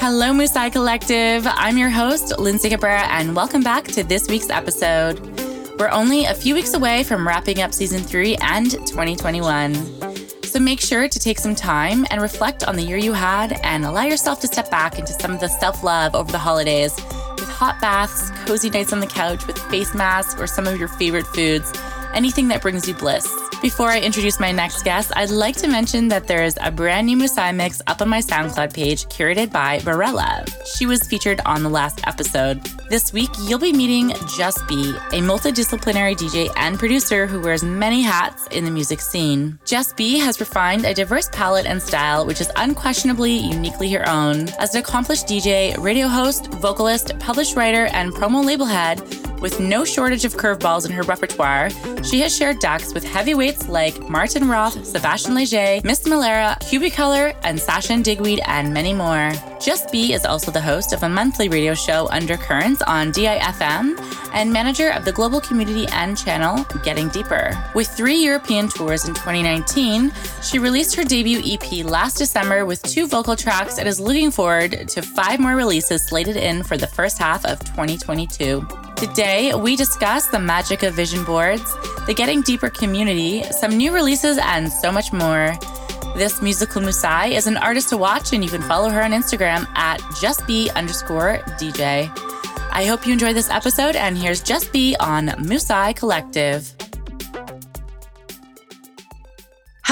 Hello, Musai Collective. I'm your host, Lindsay Cabrera, and welcome back to this week's episode. We're only a few weeks away from wrapping up season three and 2021. So make sure to take some time and reflect on the year you had and allow yourself to step back into some of the self love over the holidays with hot baths, cozy nights on the couch with face masks or some of your favorite foods, anything that brings you bliss. Before I introduce my next guest, I'd like to mention that there is a brand new Musai mix up on my SoundCloud page curated by Barella. She was featured on the last episode. This week, you'll be meeting Just B, a multidisciplinary DJ and producer who wears many hats in the music scene. Just B has refined a diverse palette and style, which is unquestionably uniquely her own. As an accomplished DJ, radio host, vocalist, published writer, and promo label head, with no shortage of curveballs in her repertoire, she has shared decks with heavyweights like Martin Roth, Sébastien Léger, Miss Malera, Cubicolor, and Sasha Digweed, and many more. Just B is also the host of a monthly radio show Undercurrents on DIFM and manager of the global community and channel Getting Deeper. With three European tours in 2019, she released her debut EP last December with two vocal tracks and is looking forward to five more releases slated in for the first half of 2022. Today, we discuss the magic of vision boards, the Getting Deeper community, some new releases, and so much more. This musical Musai is an artist to watch, and you can follow her on Instagram at justb underscore DJ. I hope you enjoyed this episode, and here's Just B on Musai Collective.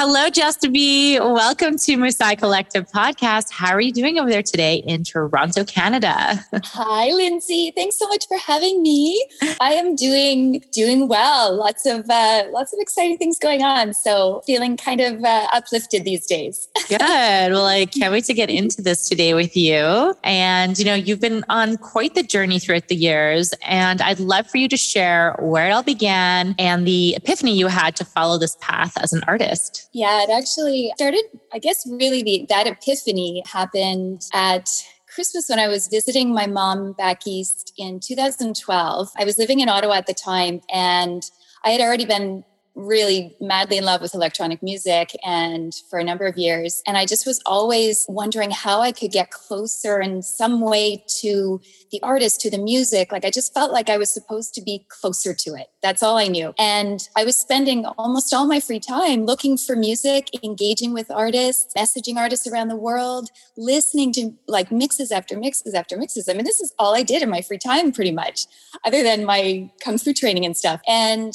Hello, Just B. Welcome to Musai Collective podcast. How are you doing over there today in Toronto, Canada? Hi, Lindsay. Thanks so much for having me. I am doing doing well. Lots of uh, lots of exciting things going on. So feeling kind of uh, uplifted these days. Good. Well, I can't wait to get into this today with you. And you know, you've been on quite the journey throughout the years, and I'd love for you to share where it all began and the epiphany you had to follow this path as an artist. Yeah, it actually started, I guess, really the, that epiphany happened at Christmas when I was visiting my mom back east in 2012. I was living in Ottawa at the time and I had already been really madly in love with electronic music and for a number of years. And I just was always wondering how I could get closer in some way to the artist, to the music. Like I just felt like I was supposed to be closer to it. That's all I knew. And I was spending almost all my free time looking for music, engaging with artists, messaging artists around the world, listening to like mixes after mixes after mixes. I mean, this is all I did in my free time pretty much, other than my kung fu training and stuff. And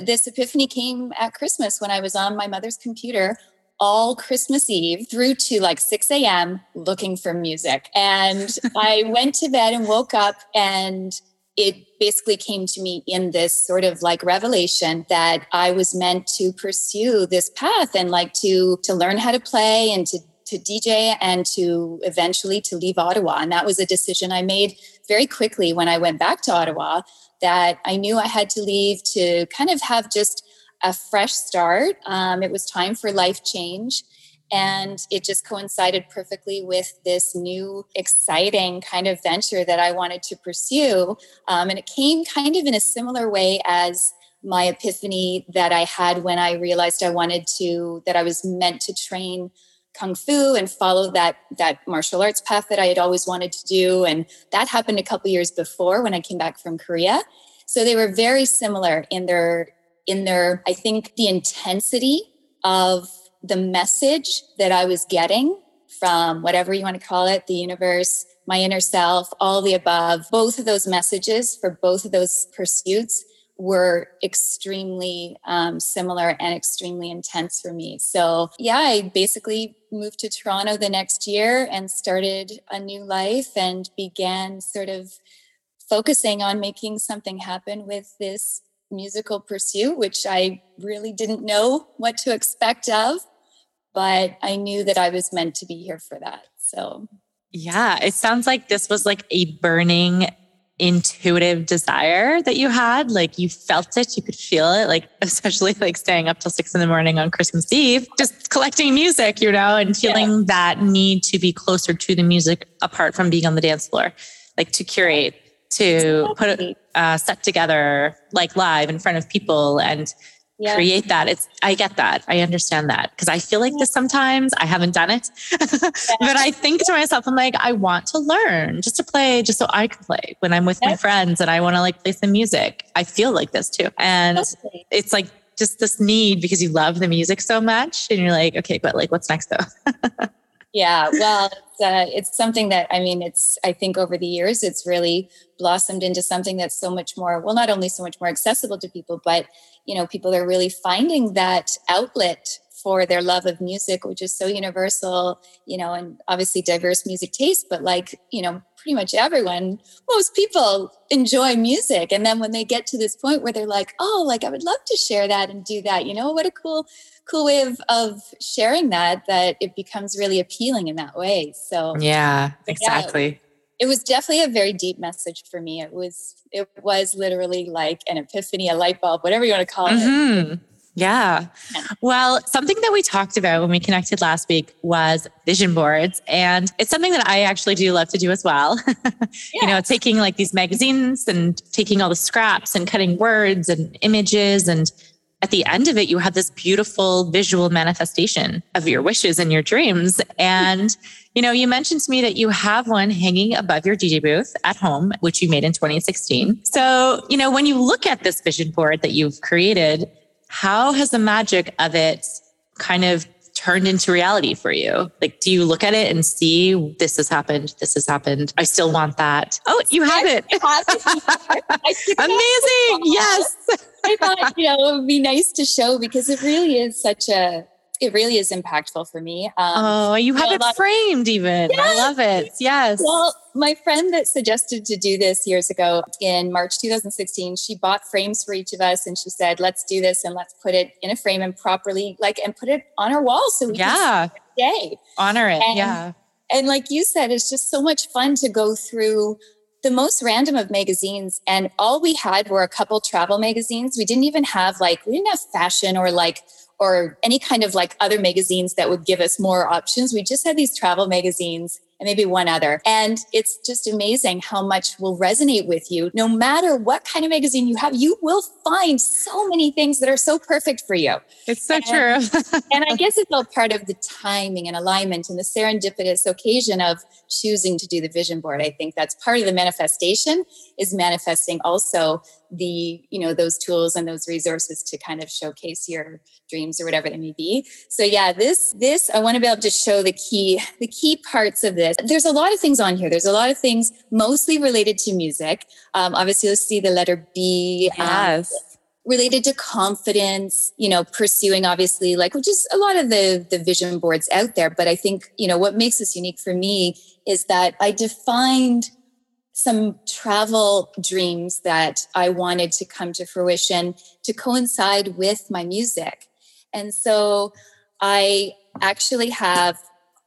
this epiphany came at Christmas when I was on my mother's computer all Christmas Eve through to like 6 a.m. looking for music. And I went to bed and woke up and it basically came to me in this sort of like revelation that I was meant to pursue this path and like to to learn how to play and to to DJ and to eventually to leave Ottawa. And that was a decision I made very quickly when I went back to Ottawa that I knew I had to leave to kind of have just a fresh start. Um, it was time for life change. And it just coincided perfectly with this new, exciting kind of venture that I wanted to pursue. Um, and it came kind of in a similar way as my epiphany that I had when I realized I wanted to, that I was meant to train kung fu and follow that that martial arts path that I had always wanted to do. And that happened a couple years before when I came back from Korea. So they were very similar in their in their I think the intensity of the message that I was getting from whatever you want to call it the universe my inner self all the above both of those messages for both of those pursuits were extremely um, similar and extremely intense for me. So, yeah, I basically moved to Toronto the next year and started a new life and began sort of focusing on making something happen with this musical pursuit, which I really didn't know what to expect of, but I knew that I was meant to be here for that. So, yeah, it sounds like this was like a burning intuitive desire that you had like you felt it you could feel it like especially like staying up till six in the morning on christmas eve just collecting music you know and feeling yeah. that need to be closer to the music apart from being on the dance floor like to curate to exactly. put a uh, set together like live in front of people and yeah. create that. It's I get that. I understand that because I feel like this sometimes. I haven't done it. but I think to myself, I'm like, I want to learn just to play, just so I can play when I'm with my friends and I want to like play some music. I feel like this too. And it's like just this need because you love the music so much and you're like, okay, but like what's next though? yeah well it's, uh, it's something that i mean it's i think over the years it's really blossomed into something that's so much more well not only so much more accessible to people but you know people are really finding that outlet for their love of music which is so universal you know and obviously diverse music taste but like you know pretty much everyone most people enjoy music. And then when they get to this point where they're like oh like i would love to share that and do that you know what a cool cool way of, of sharing that that it becomes really appealing in that way so yeah exactly yeah, it was definitely a very deep message for me it was it was literally like an epiphany a light bulb whatever you want to call mm-hmm. it yeah. Well, something that we talked about when we connected last week was vision boards. And it's something that I actually do love to do as well. yeah. You know, taking like these magazines and taking all the scraps and cutting words and images and at the end of it, you have this beautiful visual manifestation of your wishes and your dreams. And, you know, you mentioned to me that you have one hanging above your DJ booth at home, which you made in 2016. So, you know, when you look at this vision board that you've created, how has the magic of it kind of turned into reality for you? Like, do you look at it and see this has happened? This has happened. I still want that. Oh, you have it. Amazing. Yes. I thought, you know, it would be nice to show because it really is such a, it really is impactful for me. Um, oh, you have it framed even. Yes. I love it. Yes. Well, my friend that suggested to do this years ago in March 2016, she bought frames for each of us and she said, let's do this and let's put it in a frame and properly like and put it on our wall so we yeah. can day. Honor it. And, yeah. And like you said, it's just so much fun to go through the most random of magazines and all we had were a couple travel magazines we didn't even have like we didn't have fashion or like or any kind of like other magazines that would give us more options we just had these travel magazines and maybe one other. And it's just amazing how much will resonate with you. No matter what kind of magazine you have, you will find so many things that are so perfect for you. It's so and, true. and I guess it's all part of the timing and alignment and the serendipitous occasion of choosing to do the vision board. I think that's part of the manifestation is manifesting also the you know those tools and those resources to kind of showcase your dreams or whatever they may be. So yeah this this i want to be able to show the key the key parts of this. There's a lot of things on here. There's a lot of things mostly related to music. Um, obviously you'll see the letter b um, yes. Um, related to confidence you know pursuing obviously like which is a lot of the the vision boards out there. But i think you know what makes this unique for me is that i defined some travel dreams that I wanted to come to fruition to coincide with my music. And so I actually have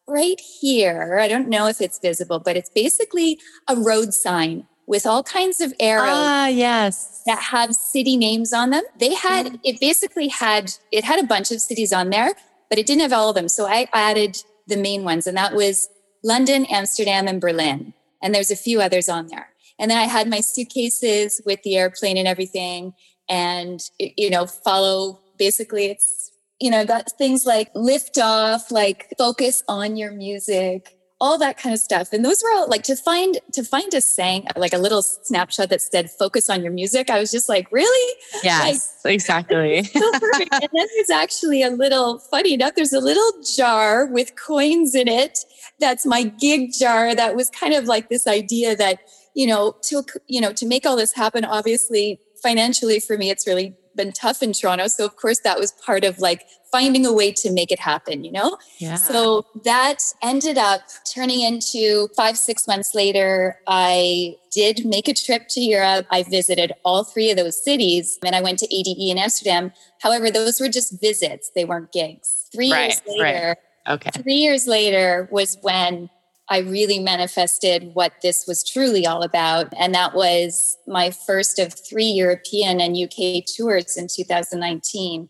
right here, I don't know if it's visible, but it's basically a road sign with all kinds of arrows. Ah, yes. That have city names on them. They had, mm-hmm. it basically had, it had a bunch of cities on there, but it didn't have all of them. So I added the main ones, and that was London, Amsterdam, and Berlin and there's a few others on there. And then I had my suitcases with the airplane and everything, and you know, follow. Basically, it's you know, got things like lift off, like focus on your music, all that kind of stuff. And those were all like to find to find a saying like a little snapshot that said focus on your music. I was just like, really? Yes, like, exactly. so perfect. and then there's actually a little funny enough, there's a little jar with coins in it that's my gig jar that was kind of like this idea that you know to you know to make all this happen obviously financially for me it's really been tough in Toronto so of course that was part of like finding a way to make it happen you know yeah. so that ended up turning into 5 6 months later I did make a trip to Europe I visited all three of those cities and I went to ADE in Amsterdam however those were just visits they weren't gigs 3 right, years later right Okay. Three years later was when I really manifested what this was truly all about. And that was my first of three European and UK tours in 2019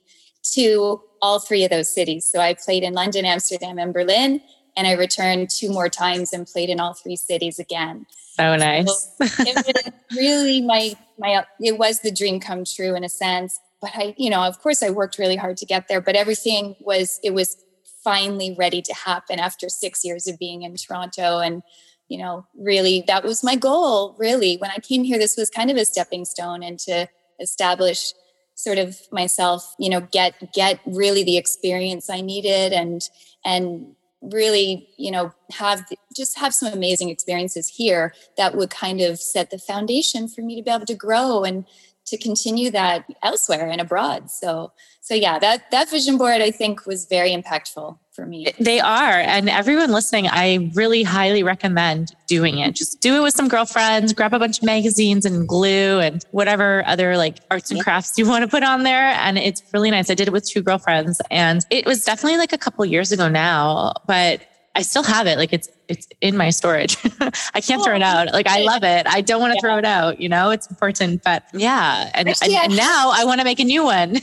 to all three of those cities. So I played in London, Amsterdam, and Berlin. And I returned two more times and played in all three cities again. Oh, so nice. So it was really my my it was the dream come true in a sense but I, you know, of course I worked really hard to get there, but everything was, it was finally ready to happen after six years of being in Toronto. And, you know, really that was my goal, really. When I came here, this was kind of a stepping stone and to establish sort of myself, you know, get get really the experience I needed and and really, you know, have just have some amazing experiences here that would kind of set the foundation for me to be able to grow and to continue that elsewhere and abroad. So so yeah, that that vision board I think was very impactful for me. They are. And everyone listening, I really highly recommend doing it. Just do it with some girlfriends, grab a bunch of magazines and glue and whatever other like arts and crafts you want to put on there. And it's really nice. I did it with two girlfriends and it was definitely like a couple years ago now, but I still have it. Like it's it's in my storage. I can't throw it oh, out. Like I love it. I don't want to yeah. throw it out. You know, it's important. But yeah, and, actually, and, and now I want to make a new one.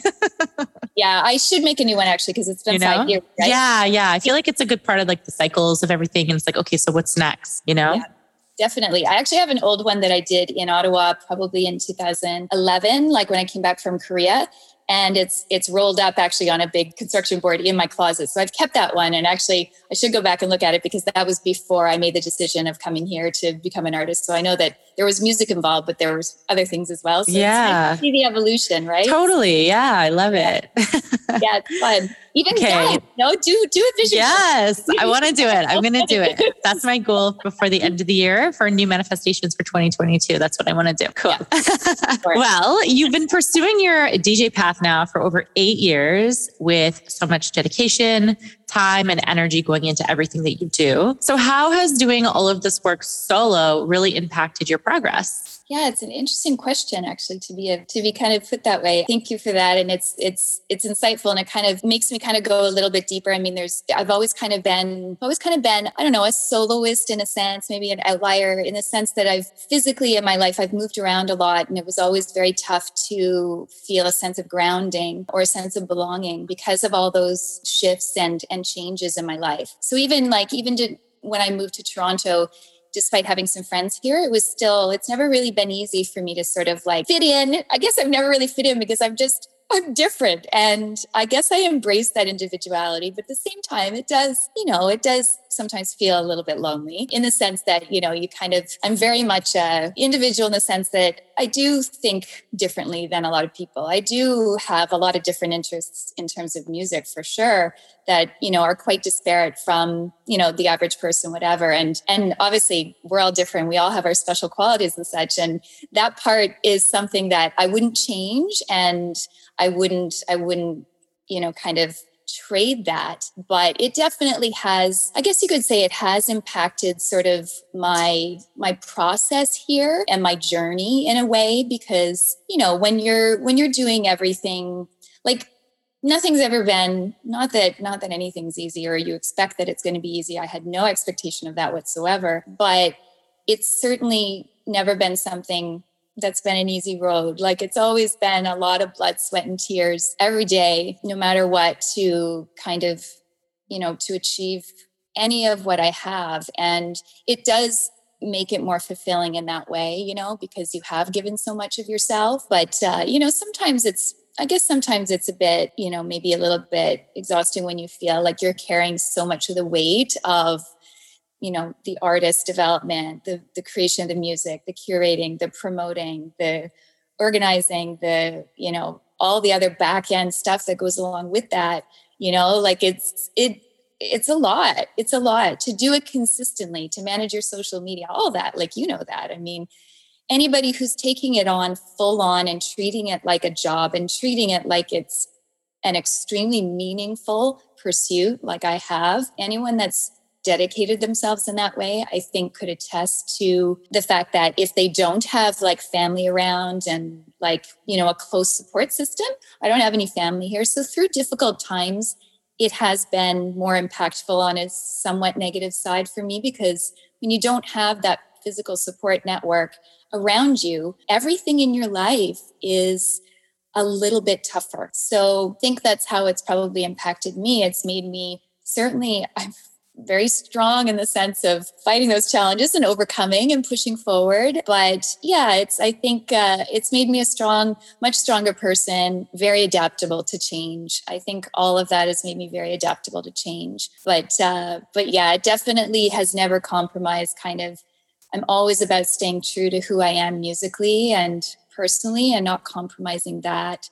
yeah, I should make a new one actually because it's been you know? five years. Right? Yeah, yeah. I feel like it's a good part of like the cycles of everything. And it's like, okay, so what's next? You know. Yeah definitely. I actually have an old one that I did in Ottawa probably in 2011, like when I came back from Korea and it's it's rolled up actually on a big construction board in my closet. So I've kept that one, and actually I should go back and look at it because that was before I made the decision of coming here to become an artist. So I know that there was music involved, but there was other things as well. So yeah, nice see the evolution, right? Totally. Yeah, I love it. yeah, it's fun. Even okay. no, do do a vision. Yes, I want to do it. I'm going to do it. That's my goal before the end of the year for new manifestations for 2022. That's what I want to do. Cool. Yeah. well, you've been pursuing your DJ path now for over eight years with so much dedication, time and energy going into everything that you do. So, how has doing all of this work solo really impacted your progress? Yeah, it's an interesting question actually to be a, to be kind of put that way. Thank you for that, and it's it's it's insightful, and it kind of makes me kind of go a little bit deeper. I mean, there's I've always kind of been always kind of been I don't know a soloist in a sense, maybe an outlier in the sense that I've physically in my life I've moved around a lot, and it was always very tough to feel a sense of grounding or a sense of belonging because of all those shifts and and changes in my life. So even like even to when I moved to Toronto, despite having some friends here, it was still, it's never really been easy for me to sort of like fit in. I guess I've never really fit in because I'm just, I'm different. And I guess I embrace that individuality. But at the same time, it does, you know, it does sometimes feel a little bit lonely in the sense that, you know, you kind of, I'm very much a individual in the sense that I do think differently than a lot of people. I do have a lot of different interests in terms of music for sure that, you know, are quite disparate from, you know, the average person, whatever. And, and obviously we're all different. We all have our special qualities and such. And that part is something that I wouldn't change. And I wouldn't, I wouldn't, you know, kind of trade that but it definitely has i guess you could say it has impacted sort of my my process here and my journey in a way because you know when you're when you're doing everything like nothing's ever been not that not that anything's easy or you expect that it's going to be easy. I had no expectation of that whatsoever but it's certainly never been something that's been an easy road. Like it's always been a lot of blood, sweat, and tears every day, no matter what, to kind of, you know, to achieve any of what I have. And it does make it more fulfilling in that way, you know, because you have given so much of yourself. But, uh, you know, sometimes it's, I guess sometimes it's a bit, you know, maybe a little bit exhausting when you feel like you're carrying so much of the weight of you know the artist development the the creation of the music the curating the promoting the organizing the you know all the other back end stuff that goes along with that you know like it's it it's a lot. It's a lot to do it consistently to manage your social media all that like you know that. I mean anybody who's taking it on full on and treating it like a job and treating it like it's an extremely meaningful pursuit like i have anyone that's dedicated themselves in that way, I think could attest to the fact that if they don't have like family around and like, you know, a close support system, I don't have any family here. So through difficult times, it has been more impactful on a somewhat negative side for me because when you don't have that physical support network around you, everything in your life is a little bit tougher. So I think that's how it's probably impacted me. It's made me certainly I've very strong in the sense of fighting those challenges and overcoming and pushing forward. But yeah, it's, I think uh, it's made me a strong, much stronger person, very adaptable to change. I think all of that has made me very adaptable to change. But, uh, but yeah, it definitely has never compromised kind of, I'm always about staying true to who I am musically and personally and not compromising that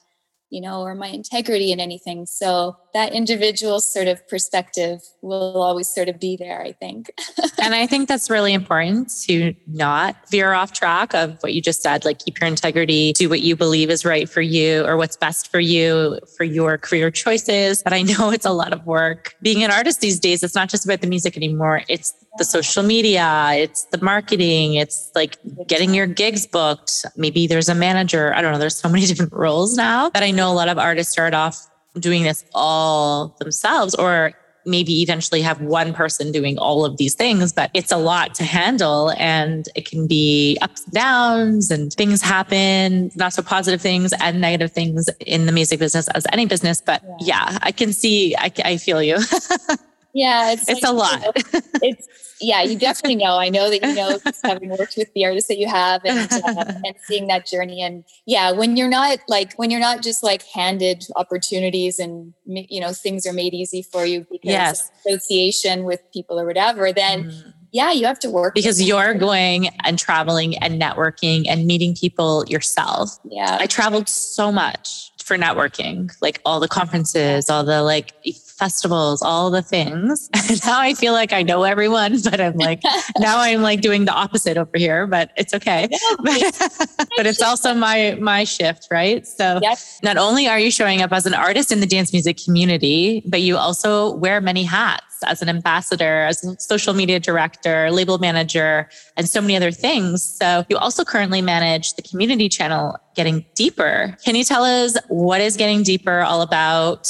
you know, or my integrity in anything. So that individual sort of perspective will always sort of be there, I think. and I think that's really important to not veer off track of what you just said, like keep your integrity, do what you believe is right for you or what's best for you, for your career choices. But I know it's a lot of work. Being an artist these days, it's not just about the music anymore. It's the social media, it's the marketing, it's like getting your gigs booked. Maybe there's a manager. I don't know. There's so many different roles now that I know a lot of artists start off doing this all themselves or maybe eventually have one person doing all of these things, but it's a lot to handle and it can be ups and downs and things happen, not so positive things and negative things in the music business as any business. But yeah, yeah I can see, I, I feel you. yeah, it's, it's like, a lot. You know, it's yeah, you definitely know. I know that you know, having worked with the artists that you have and uh, and seeing that journey. And yeah, when you're not like when you're not just like handed opportunities and you know things are made easy for you because yes. association with people or whatever, then. Mm. Yeah, you have to work because you're going and traveling and networking and meeting people yourself. Yeah. I traveled so much for networking, like all the conferences, all the like festivals, all the things. And now I feel like I know everyone, but I'm like, now I'm like doing the opposite over here, but it's okay. but, but it's also my, my shift, right? So yep. not only are you showing up as an artist in the dance music community, but you also wear many hats as an ambassador, as a social media director, label manager, and so many other things. So you also currently manage the community channel Getting Deeper. Can you tell us what is Getting Deeper all about?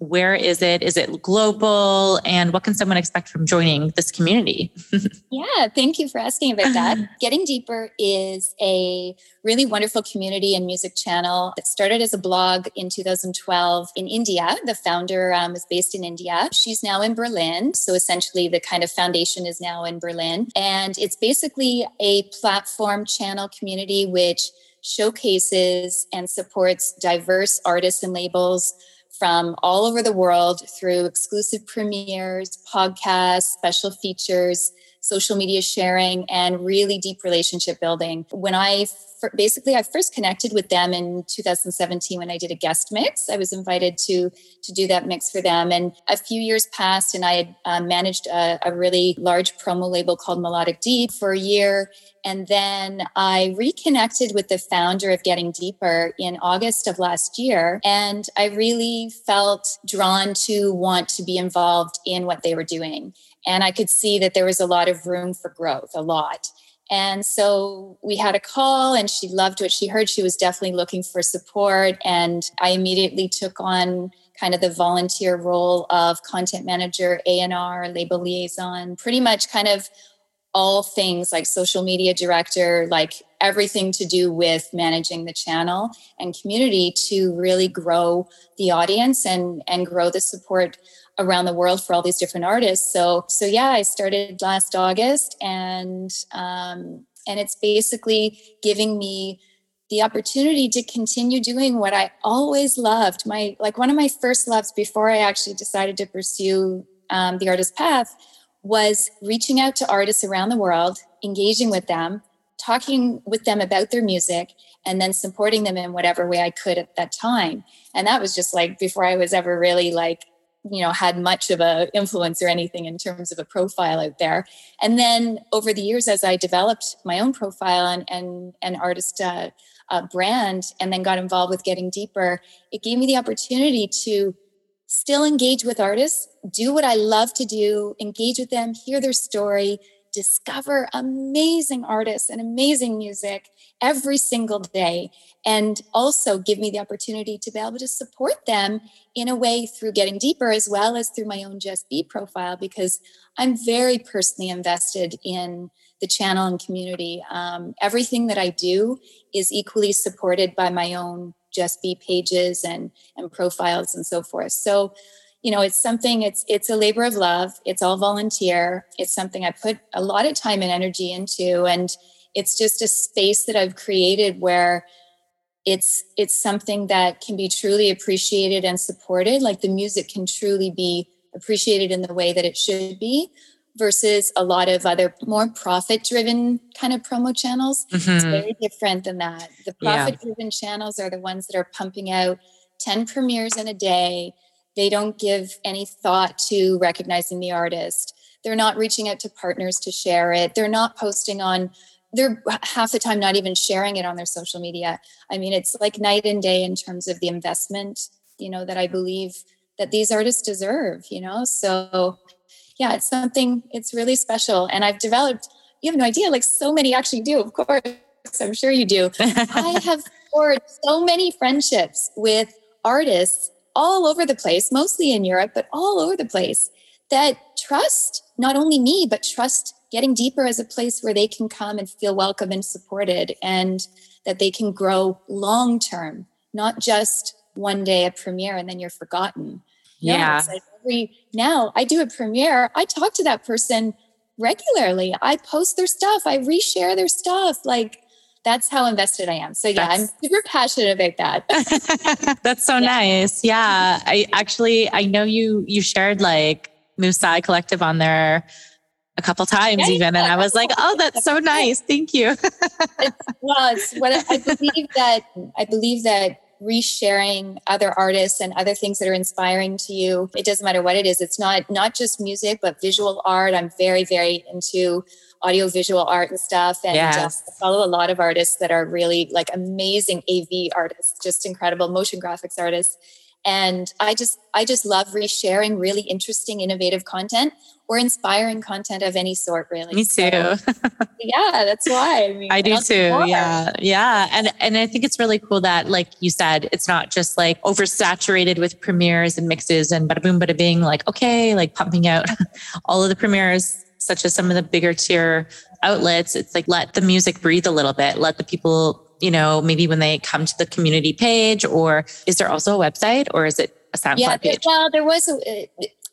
Where is it? Is it global? And what can someone expect from joining this community? yeah, thank you for asking about that. Getting Deeper is a really wonderful community and music channel that started as a blog in 2012 in India. The founder um, is based in India. She's now in Berlin. So essentially, the kind of foundation is now in Berlin. And it's basically a platform channel community which showcases and supports diverse artists and labels from all over the world through exclusive premieres, podcasts, special features, social media sharing, and really deep relationship building. When I basically I first connected with them in 2017 when I did a guest mix. I was invited to to do that mix for them, and a few years passed, and I had uh, managed a, a really large promo label called Melodic Deep for a year. And then I reconnected with the founder of Getting Deeper in August of last year. And I really felt drawn to want to be involved in what they were doing. And I could see that there was a lot of room for growth, a lot. And so we had a call and she loved what she heard. She was definitely looking for support. And I immediately took on kind of the volunteer role of content manager, A&R, label liaison, pretty much kind of all things like social media director, like everything to do with managing the channel and community to really grow the audience and and grow the support around the world for all these different artists. So so yeah, I started last August, and um, and it's basically giving me the opportunity to continue doing what I always loved. My like one of my first loves before I actually decided to pursue um, the artist path was reaching out to artists around the world, engaging with them, talking with them about their music, and then supporting them in whatever way I could at that time. And that was just like before I was ever really like you know had much of a influence or anything in terms of a profile out there. And then over the years as i developed my own profile and and, and artist uh, uh, brand and then got involved with getting deeper it gave me the opportunity to still engage with artists do what i love to do engage with them hear their story discover amazing artists and amazing music every single day and also give me the opportunity to be able to support them in a way through getting deeper as well as through my own Just B profile because i'm very personally invested in the channel and community. Um, everything that i do is equally supported by my own Just B pages and and profiles and so forth. So you know, it's something, it's, it's a labor of love. It's all volunteer. It's something I put a lot of time and energy into. And it's just a space that I've created where it's, it's something that can be truly appreciated and supported. Like the music can truly be appreciated in the way that it should be versus a lot of other more profit driven kind of promo channels. Mm-hmm. It's very different than that. The profit driven yeah. channels are the ones that are pumping out 10 premieres in a day. They don't give any thought to recognizing the artist. They're not reaching out to partners to share it. They're not posting on, they're half the time not even sharing it on their social media. I mean, it's like night and day in terms of the investment, you know, that I believe that these artists deserve, you know? So yeah, it's something, it's really special. And I've developed, you have no idea, like so many actually do, of course. I'm sure you do. I have forged so many friendships with artists all over the place, mostly in Europe, but all over the place that trust not only me, but trust getting deeper as a place where they can come and feel welcome and supported and that they can grow long term, not just one day a premiere and then you're forgotten. Yeah. No, like every now I do a premiere, I talk to that person regularly. I post their stuff, I reshare their stuff. Like that's how invested I am. So yeah, that's, I'm super passionate about that. that's so yeah. nice. Yeah. I actually I know you you shared like Musai Collective on there a couple times yeah, even. Yeah. And I was like, oh, that's so nice. Thank you. it's, well, it's what I believe that I believe that resharing other artists and other things that are inspiring to you. It doesn't matter what it is. It's not not just music, but visual art. I'm very, very into audio visual art and stuff. And yes. uh, I follow a lot of artists that are really like amazing AV artists, just incredible motion graphics artists. And I just I just love resharing really interesting, innovative content or inspiring content of any sort really. Me too. so, yeah that's why. I, mean, I do too. yeah. Yeah. And and i think it's really cool that like you said it's not just like oversaturated with premieres and mixes and bada boom bada bing like okay like pumping out all of the premieres such as some of the bigger tier outlets it's like let the music breathe a little bit let the people you know maybe when they come to the community page or is there also a website or is it a SoundCloud yeah, page? Well, there was a,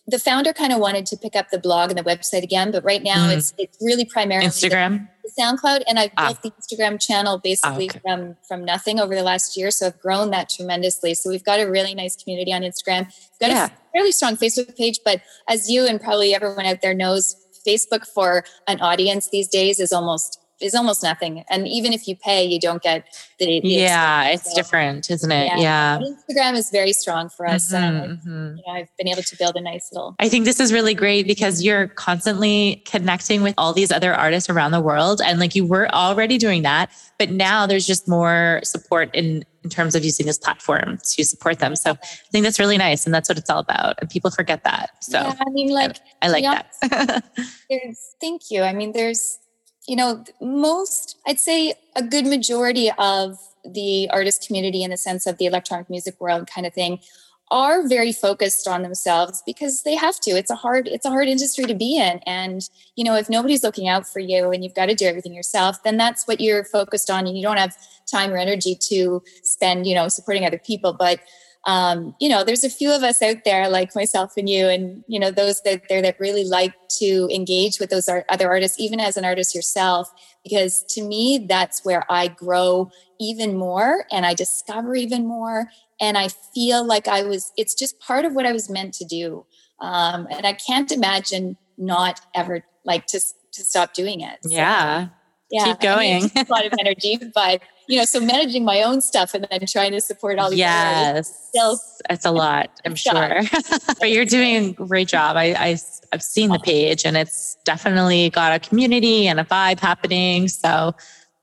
the founder kind of wanted to pick up the blog and the website again, but right now mm. it's it's really primarily Instagram, the, the SoundCloud, and I've ah. built the Instagram channel basically ah, okay. from from nothing over the last year. So I've grown that tremendously. So we've got a really nice community on Instagram. We've got yeah. a fairly strong Facebook page, but as you and probably everyone out there knows, Facebook for an audience these days is almost is almost nothing. And even if you pay, you don't get the, the yeah, it's so, different, isn't it? Yeah. yeah. Instagram is very strong for us. Mm-hmm, mm-hmm. You know, I've been able to build a nice little. I think this is really great because you're constantly connecting with all these other artists around the world. And like you were already doing that, but now there's just more support in in terms of using this platform to support them. So I think that's really nice. And that's what it's all about. And people forget that. So yeah, I mean, like, I, I like that. thank you. I mean, there's, you know, most, I'd say a good majority of the artist community in the sense of the electronic music world kind of thing are very focused on themselves because they have to. It's a hard it's a hard industry to be in. And you know if nobody's looking out for you and you've got to do everything yourself then that's what you're focused on and you don't have time or energy to spend you know supporting other people. But um, you know, there's a few of us out there like myself and you, and you know, those that there that really like to engage with those art, other artists, even as an artist yourself, because to me, that's where I grow even more and I discover even more. And I feel like I was, it's just part of what I was meant to do. Um, and I can't imagine not ever like to, to stop doing it. So, yeah. Yeah. Keep going. I mean, a lot of energy, but you know, so managing my own stuff and then trying to support all the yes, still, it's a lot. I'm sure, but you're doing a great job. I, I I've seen the page and it's definitely got a community and a vibe happening. So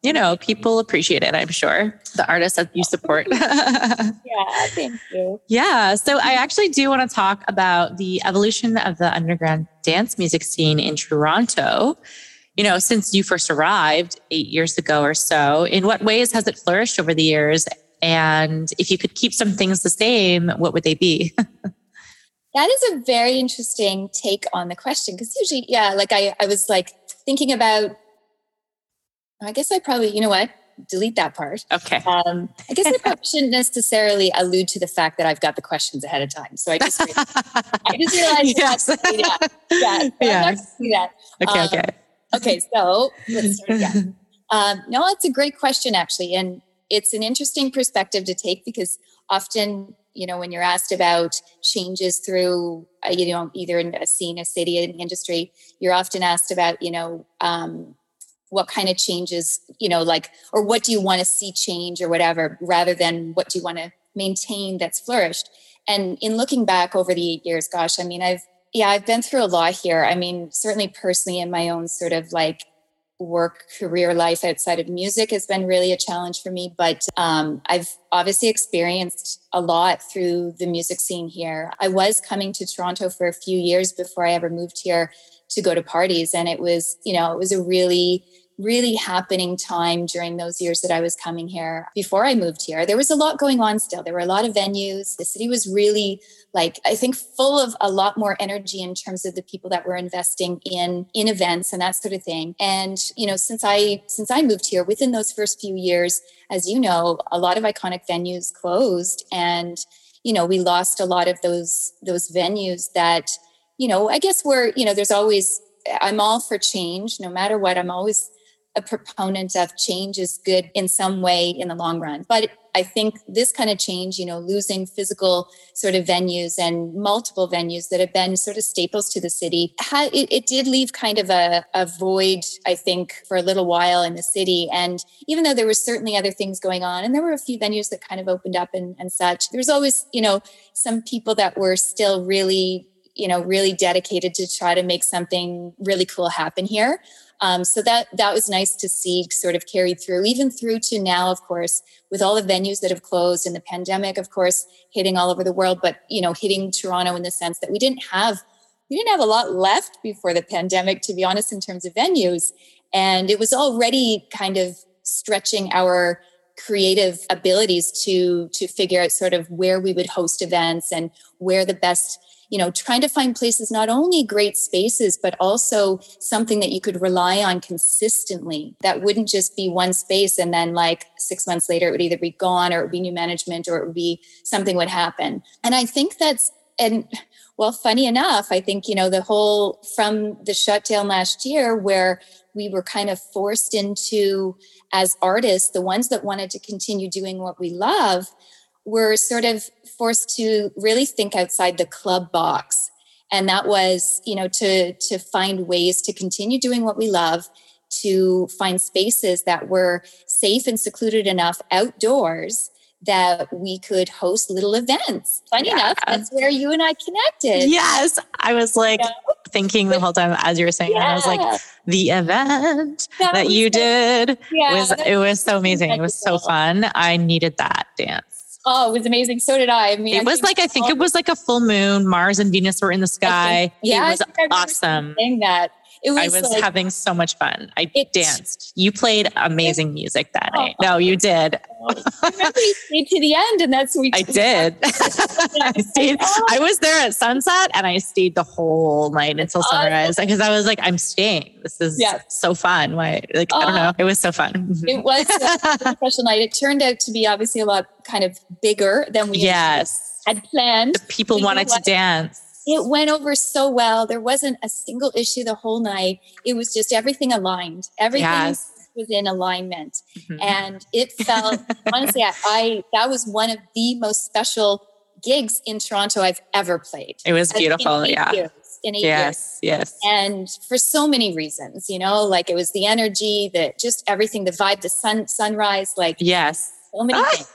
you know, people appreciate it, I'm sure. The artists that you support. yeah, thank you. Yeah. So I actually do want to talk about the evolution of the underground dance music scene in Toronto you know, since you first arrived eight years ago or so, in what ways has it flourished over the years? And if you could keep some things the same, what would they be? that is a very interesting take on the question. Because usually, yeah, like I, I was like thinking about, I guess I probably, you know what? delete that part. Okay. Um, I guess I probably shouldn't necessarily allude to the fact that I've got the questions ahead of time. So I just, I just realized yes. that. Yeah, yeah. So yes. that. Okay. Um, okay. Okay, so let's start again. Um, no, it's a great question, actually. And it's an interesting perspective to take because often, you know, when you're asked about changes through, uh, you know, either in a scene, a city, an industry, you're often asked about, you know, um, what kind of changes, you know, like, or what do you want to see change or whatever, rather than what do you want to maintain that's flourished. And in looking back over the eight years, gosh, I mean, I've, yeah, I've been through a lot here. I mean, certainly personally in my own sort of like work career life outside of music has been really a challenge for me but um, i've obviously experienced a lot through the music scene here i was coming to toronto for a few years before i ever moved here to go to parties and it was you know it was a really really happening time during those years that I was coming here. Before I moved here, there was a lot going on still. There were a lot of venues. The city was really like I think full of a lot more energy in terms of the people that were investing in in events and that sort of thing. And you know, since I since I moved here within those first few years, as you know, a lot of iconic venues closed and you know, we lost a lot of those those venues that you know, I guess we're, you know, there's always I'm all for change no matter what. I'm always a proponent of change is good in some way in the long run. But I think this kind of change, you know, losing physical sort of venues and multiple venues that have been sort of staples to the city, it, it did leave kind of a, a void, I think, for a little while in the city. And even though there were certainly other things going on, and there were a few venues that kind of opened up and, and such, there's always, you know, some people that were still really you know really dedicated to try to make something really cool happen here um, so that that was nice to see sort of carried through, even through to now, of course, with all the venues that have closed and the pandemic, of course, hitting all over the world, but you know, hitting Toronto in the sense that we didn't have we didn't have a lot left before the pandemic, to be honest, in terms of venues. And it was already kind of stretching our creative abilities to to figure out sort of where we would host events and where the best you know, trying to find places, not only great spaces, but also something that you could rely on consistently that wouldn't just be one space. And then like six months later, it would either be gone or it would be new management or it would be something would happen. And I think that's, and well, funny enough, I think, you know, the whole from the shutdown last year where we were kind of forced into as artists, the ones that wanted to continue doing what we love, were sort of forced to really think outside the club box and that was you know to to find ways to continue doing what we love to find spaces that were safe and secluded enough outdoors that we could host little events. Funny yeah. enough, that's where you and I connected. Yes. I was like you know? thinking the whole time as you were saying yeah. that, I was like, the event that, that you did yeah, was it was so amazing. It was so fun. I needed that dance. Oh, it was amazing. So did I. I mean, it I was like I think it was like a full moon. Mars and Venus were in the sky. Think, yeah, it was awesome. Saying that it was I was like, having so much fun. I danced. You played amazing music that oh, night. No, you did. I remember you stayed to the end, and that's we. I did. I stayed. Oh. I was there at sunset, and I stayed the whole night until sunrise because I was like, "I'm staying. This is yeah. so fun." Why? Like I don't know. It was so fun. it was a special night. It turned out to be obviously a lot kind of bigger than we yes had planned. The people wanted to dance it went over so well. There wasn't a single issue the whole night. It was just everything aligned. Everything yes. was in alignment. Mm-hmm. And it felt, honestly, I, I, that was one of the most special gigs in Toronto I've ever played. It was beautiful. Yeah. Years, in eight yes, years. yes. And for so many reasons, you know, like it was the energy, that just everything, the vibe, the sun, sunrise, like yes, so many ah. things.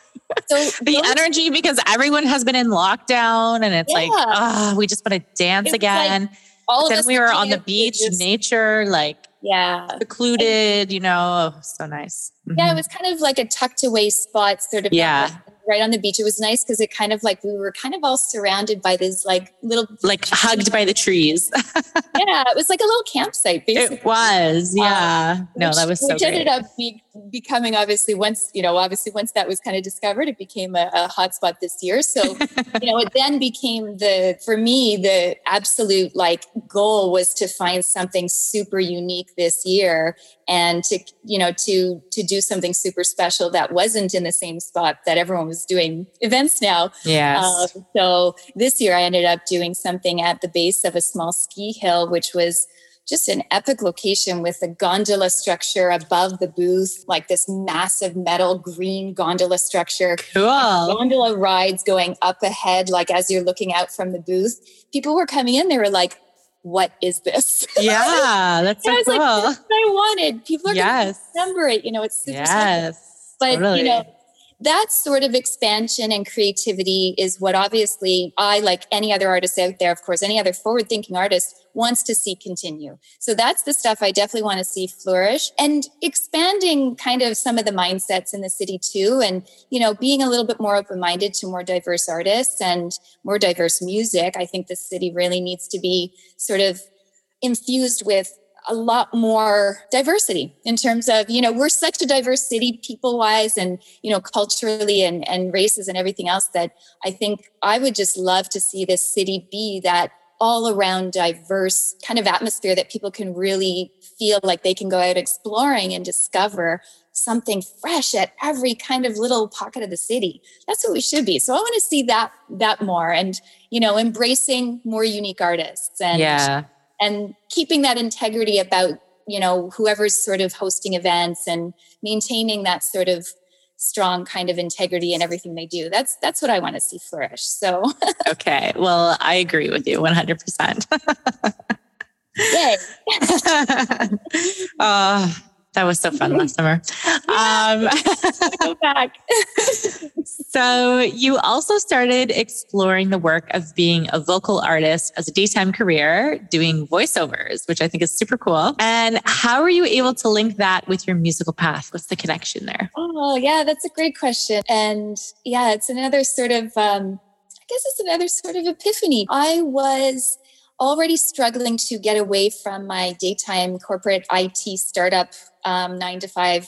So the those, energy because everyone has been in lockdown and it's yeah. like, oh, we just want to dance again. Like all then we were on the beach, just, nature, like yeah, secluded, and, you know, oh, so nice. Mm-hmm. Yeah, it was kind of like a tucked away spot, sort of. Yeah right on the beach. It was nice because it kind of like we were kind of all surrounded by this like little like hugged by the trees. yeah, it was like a little campsite basically. It was, yeah. Um, no, which, that was so which great. ended up being becoming obviously once you know obviously once that was kind of discovered it became a, a hotspot this year. So you know it then became the for me the absolute like goal was to find something super unique this year and to you know to to do something super special that wasn't in the same spot that everyone was doing events now. Yes. Um, so this year i ended up doing something at the base of a small ski hill which was just an epic location with a gondola structure above the booth, like this massive metal green gondola structure. Cool. Gondola rides going up ahead, like as you're looking out from the booth. People were coming in, they were like, what is this? Yeah, that's so cool. Like, I wanted. People are yes. to remember it. You know, it's super yes, But, totally. you know, that sort of expansion and creativity is what obviously I, like any other artist out there, of course, any other forward thinking artist wants to see continue. So that's the stuff I definitely want to see flourish and expanding kind of some of the mindsets in the city too. And, you know, being a little bit more open minded to more diverse artists and more diverse music. I think the city really needs to be sort of infused with a lot more diversity in terms of you know we're such a diverse city people wise and you know culturally and and races and everything else that i think i would just love to see this city be that all around diverse kind of atmosphere that people can really feel like they can go out exploring and discover something fresh at every kind of little pocket of the city. That's what we should be. So i want to see that that more and you know embracing more unique artists and yeah and keeping that integrity about you know whoever's sort of hosting events and maintaining that sort of strong kind of integrity in everything they do. That's that's what i want to see flourish so. Okay well i agree with you 100% Yay. uh, that was so fun last summer. Um, go back. so you also started exploring the work of being a vocal artist as a daytime career, doing voiceovers, which I think is super cool. And how are you able to link that with your musical path? What's the connection there? Oh, yeah, that's a great question. And yeah, it's another sort of, um, I guess it's another sort of epiphany. I was already struggling to get away from my daytime corporate IT startup um, nine to five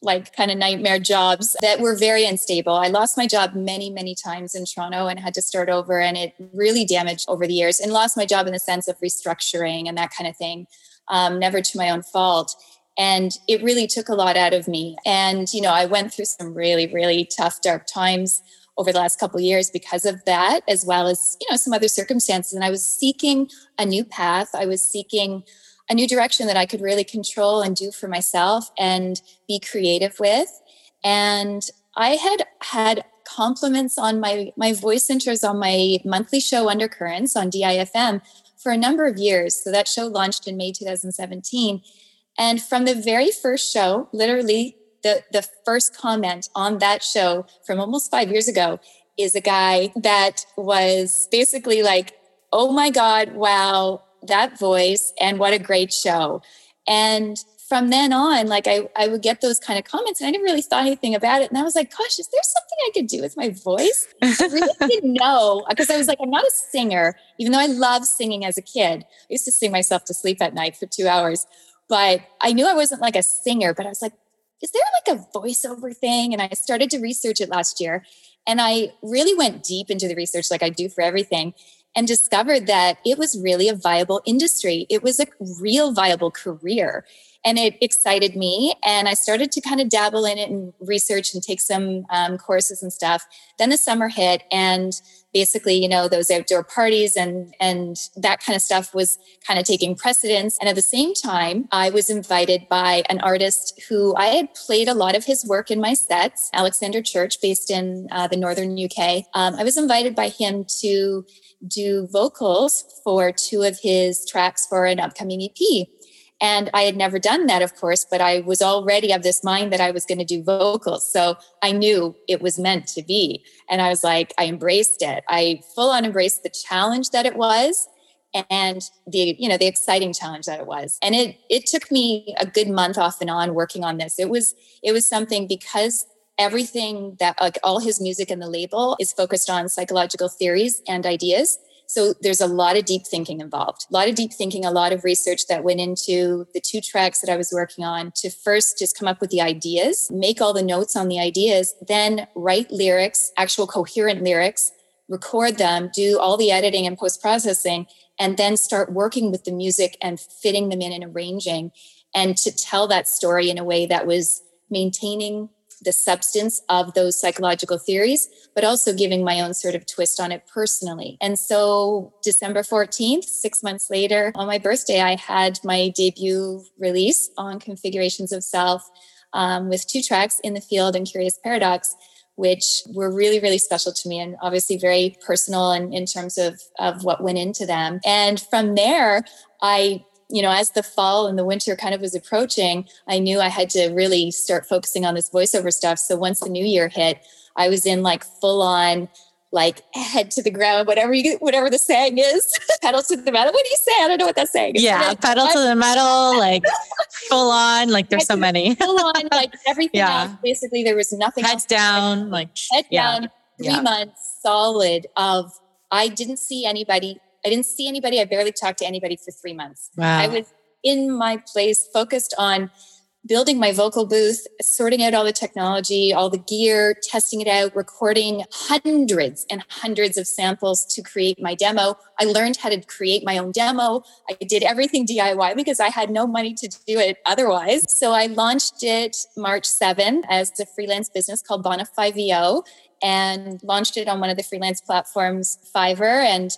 like kind of nightmare jobs that were very unstable. I lost my job many, many times in Toronto and had to start over, and it really damaged over the years. And lost my job in the sense of restructuring and that kind of thing, um, never to my own fault. And it really took a lot out of me. And you know, I went through some really, really tough, dark times over the last couple years because of that, as well as you know some other circumstances. And I was seeking a new path. I was seeking a new direction that I could really control and do for myself and be creative with. And I had had compliments on my my voice intros on my monthly show Undercurrents on DIFM for a number of years. So that show launched in May 2017. And from the very first show, literally the, the first comment on that show from almost five years ago is a guy that was basically like, oh my God, wow, that voice and what a great show. And from then on, like I, I would get those kind of comments and I didn't really thought anything about it. And I was like, gosh, is there something I could do with my voice? I really didn't know because I was like, I'm not a singer, even though I loved singing as a kid. I used to sing myself to sleep at night for two hours. But I knew I wasn't like a singer, but I was like, is there like a voiceover thing? And I started to research it last year. And I really went deep into the research like I do for everything and discovered that it was really a viable industry. It was a real viable career. And it excited me. And I started to kind of dabble in it and research and take some um, courses and stuff. Then the summer hit, and basically, you know, those outdoor parties and and that kind of stuff was kind of taking precedence. And at the same time, I was invited by an artist who I had played a lot of his work in my sets, Alexander Church, based in uh, the northern UK. Um, I was invited by him to do vocals for two of his tracks for an upcoming EP. And I had never done that, of course, but I was already of this mind that I was going to do vocals. So I knew it was meant to be. And I was like, I embraced it. I full on embraced the challenge that it was and the you know the exciting challenge that it was and it it took me a good month off and on working on this it was it was something because everything that like all his music and the label is focused on psychological theories and ideas So there's a lot of deep thinking involved, a lot of deep thinking, a lot of research that went into the two tracks that I was working on to first just come up with the ideas, make all the notes on the ideas, then write lyrics, actual coherent lyrics, record them, do all the editing and post processing, and then start working with the music and fitting them in and arranging and to tell that story in a way that was maintaining the substance of those psychological theories, but also giving my own sort of twist on it personally. And so, December 14th, six months later, on my birthday, I had my debut release on Configurations of Self um, with two tracks in the field and Curious Paradox. Which were really, really special to me and obviously very personal in, in terms of, of what went into them. And from there, I you know, as the fall and the winter kind of was approaching, I knew I had to really start focusing on this voiceover stuff. So once the new year hit, I was in like full on like head to the ground, whatever you whatever the saying is, pedal to the metal. What do you say? I don't know what that saying is. Yeah, pedal to the metal, like full on, like there's so many. full on, like everything yeah. else. Basically, there was nothing Head down, like head yeah. down, three yeah. months solid of I didn't see anybody I didn't see anybody. I barely talked to anybody for three months. Wow. I was in my place, focused on building my vocal booth, sorting out all the technology, all the gear, testing it out, recording hundreds and hundreds of samples to create my demo. I learned how to create my own demo. I did everything DIY because I had no money to do it otherwise. So I launched it March 7 as a freelance business called Bonify VO and launched it on one of the freelance platforms, Fiverr. And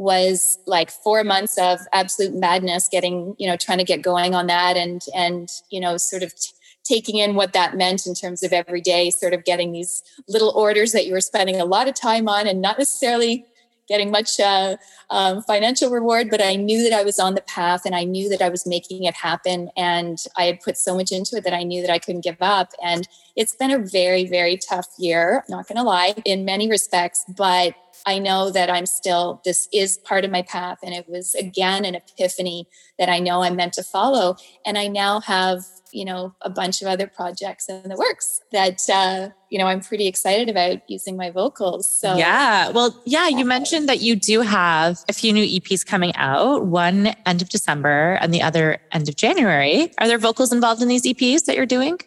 was like four months of absolute madness getting you know trying to get going on that and and you know sort of t- taking in what that meant in terms of every day sort of getting these little orders that you were spending a lot of time on and not necessarily getting much uh, um, financial reward but i knew that i was on the path and i knew that i was making it happen and i had put so much into it that i knew that i couldn't give up. And it's been a very very tough year not gonna lie in many respects but I know that I'm still, this is part of my path. And it was again an epiphany that I know I'm meant to follow. And I now have, you know, a bunch of other projects in the works that, uh, you know, I'm pretty excited about using my vocals. So, yeah. Well, yeah, you mentioned that you do have a few new EPs coming out, one end of December and the other end of January. Are there vocals involved in these EPs that you're doing?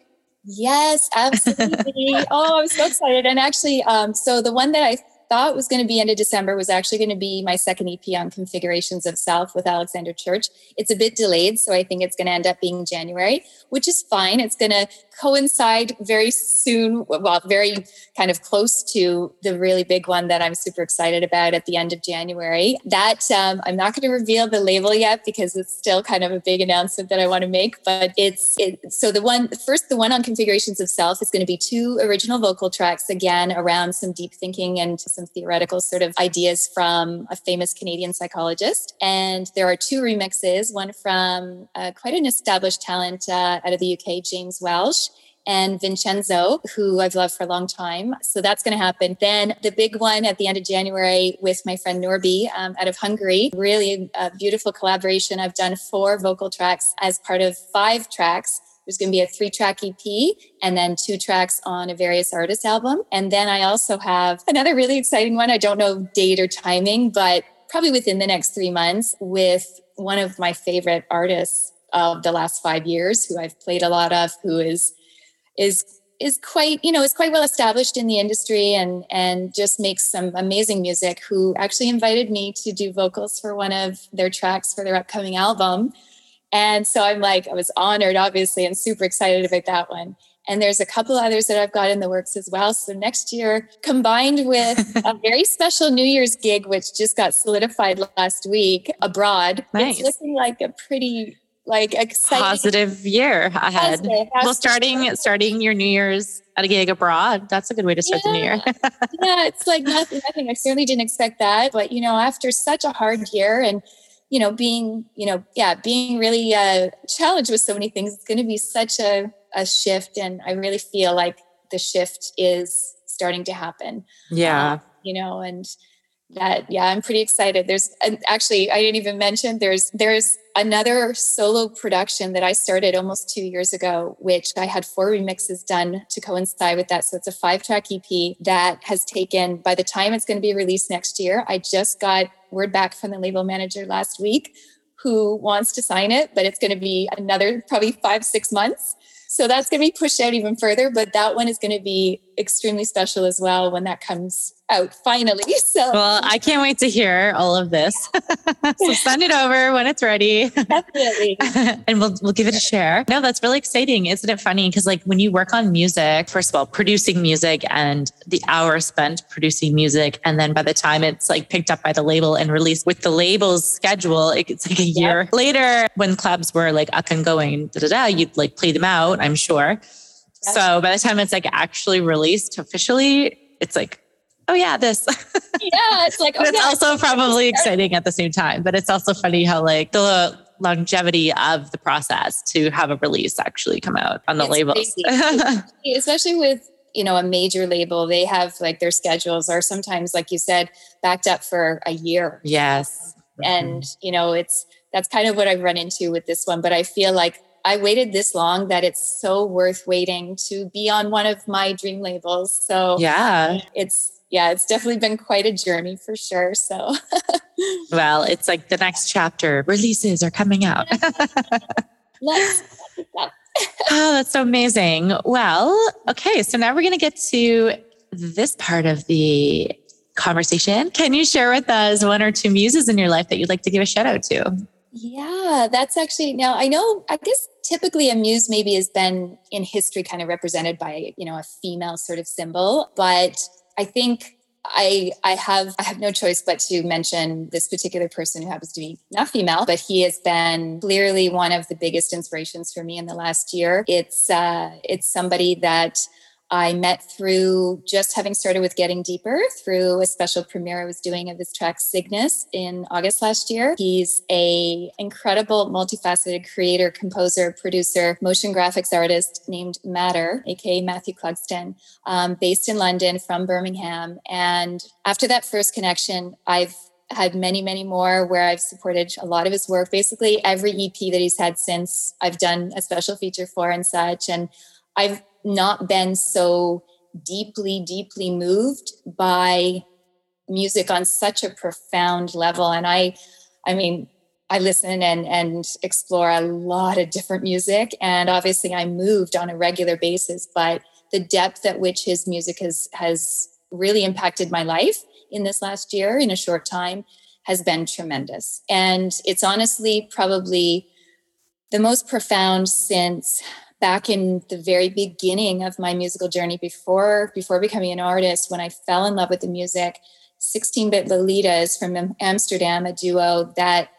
Yes, absolutely. oh, I'm so excited. And actually, um, so the one that I thought was going to be end of December was actually going to be my second EP on Configurations of Self with Alexander Church. It's a bit delayed, so I think it's going to end up being January, which is fine. It's going to coincide very soon, well, very kind of close to the really big one that I'm super excited about at the end of January. That um, I'm not going to reveal the label yet because it's still kind of a big announcement that I want to make. But it's it, so the one first, the one on Configurations of Self is going to be two original vocal tracks again around some deep thinking and some theoretical sort of ideas from a famous Canadian psychologist. And there are two remixes, one from uh, quite an established talent uh, out of the UK, James Welsh and Vincenzo, who I've loved for a long time. So that's going to happen. Then the big one at the end of January with my friend Norby um, out of Hungary. Really a beautiful collaboration. I've done four vocal tracks as part of five tracks. There's going to be a three track EP and then two tracks on a various artist album. And then I also have another really exciting one. I don't know date or timing, but probably within the next three months with one of my favorite artists of the last five years who I've played a lot of, who is is is quite you know is quite well established in the industry and and just makes some amazing music who actually invited me to do vocals for one of their tracks for their upcoming album and so i'm like i was honored obviously and super excited about that one and there's a couple others that I've got in the works as well. So next year, combined with a very special New Year's gig, which just got solidified last week abroad, nice. it's looking like a pretty like exciting positive year ahead. Positive. Well, starting starting your New Year's at a gig abroad, that's a good way to start yeah. the new year. yeah, it's like nothing, nothing. I certainly didn't expect that, but you know, after such a hard year and you know, being you know, yeah, being really uh, challenged with so many things, it's going to be such a a shift, and I really feel like the shift is starting to happen. Yeah, um, you know, and that yeah i'm pretty excited. There's actually i didn't even mention there's there's another solo production that i started almost two years ago which i had four remixes done to coincide with that. So it's a five track ep that has taken by the time it's going to be released next year i just got word back from the label manager last week who wants to sign it, but it's going to be another probably five, six months. So that's going to be pushed out even further, but that one is going to be extremely special as well when that comes out finally. So well, I can't wait to hear all of this. so send it over when it's ready. Definitely. and we'll we'll give it a share. No, that's really exciting. Isn't it funny? Because like when you work on music, first of all, producing music and the hour spent producing music, and then by the time it's like picked up by the label and released with the label's schedule, it's like a year yep. later when clubs were like up and going, da, da, da, you'd like play them out, I'm sure. So by the time it's like actually released officially, it's like oh yeah, this. yeah, it's like. Oh, it's yeah. also probably exciting at the same time, but it's also funny how like the longevity of the process to have a release actually come out on the it's labels, especially with you know a major label they have like their schedules are sometimes like you said backed up for a year yes and you know it's that's kind of what i've run into with this one but i feel like I waited this long that it's so worth waiting to be on one of my dream labels. So yeah, it's yeah, it's definitely been quite a journey for sure. So, well, it's like the next chapter releases are coming out. Oh, that's so amazing. Well, okay. So now we're going to get to this part of the conversation. Can you share with us one or two muses in your life that you'd like to give a shout out to? Yeah, that's actually now I know, I guess typically a muse maybe has been in history kind of represented by, you know, a female sort of symbol, but I think I I have I have no choice but to mention this particular person who happens to be not female, but he has been clearly one of the biggest inspirations for me in the last year. It's uh, it's somebody that I met through just having started with Getting Deeper through a special premiere I was doing of his track Cygnus in August last year. He's a incredible multifaceted creator, composer, producer, motion graphics artist named Matter, aka Matthew Clugston, um, based in London from Birmingham. And after that first connection, I've had many, many more where I've supported a lot of his work. Basically, every EP that he's had since I've done a special feature for and such. And I've not been so deeply, deeply moved by music on such a profound level. And I, I mean, I listen and and explore a lot of different music, and obviously I moved on a regular basis. But the depth at which his music has has really impacted my life in this last year, in a short time, has been tremendous. And it's honestly probably the most profound since back in the very beginning of my musical journey before before becoming an artist when i fell in love with the music 16-bit lolitas from amsterdam a duo that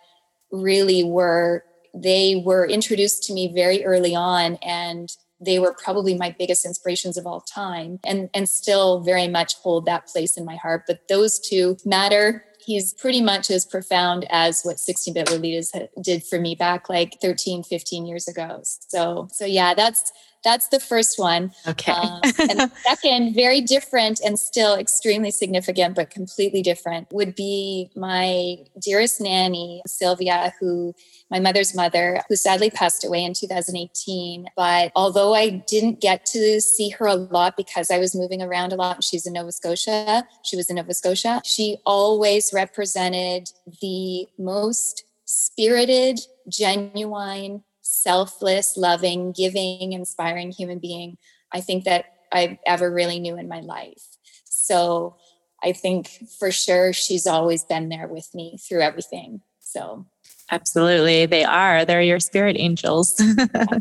really were they were introduced to me very early on and they were probably my biggest inspirations of all time and and still very much hold that place in my heart. But those two matter he's pretty much as profound as what 16-bit Lolitas did for me back like 13, 15 years ago. So, so yeah, that's that's the first one. Okay. Um, and the second, very different and still extremely significant, but completely different, would be my dearest nanny, Sylvia, who my mother's mother, who sadly passed away in 2018. But although I didn't get to see her a lot because I was moving around a lot, she's in Nova Scotia. She was in Nova Scotia. She always represented the most spirited, genuine, selfless, loving, giving, inspiring human being I think that I ever really knew in my life. So I think for sure she's always been there with me through everything. So Absolutely. They are. They're your spirit angels.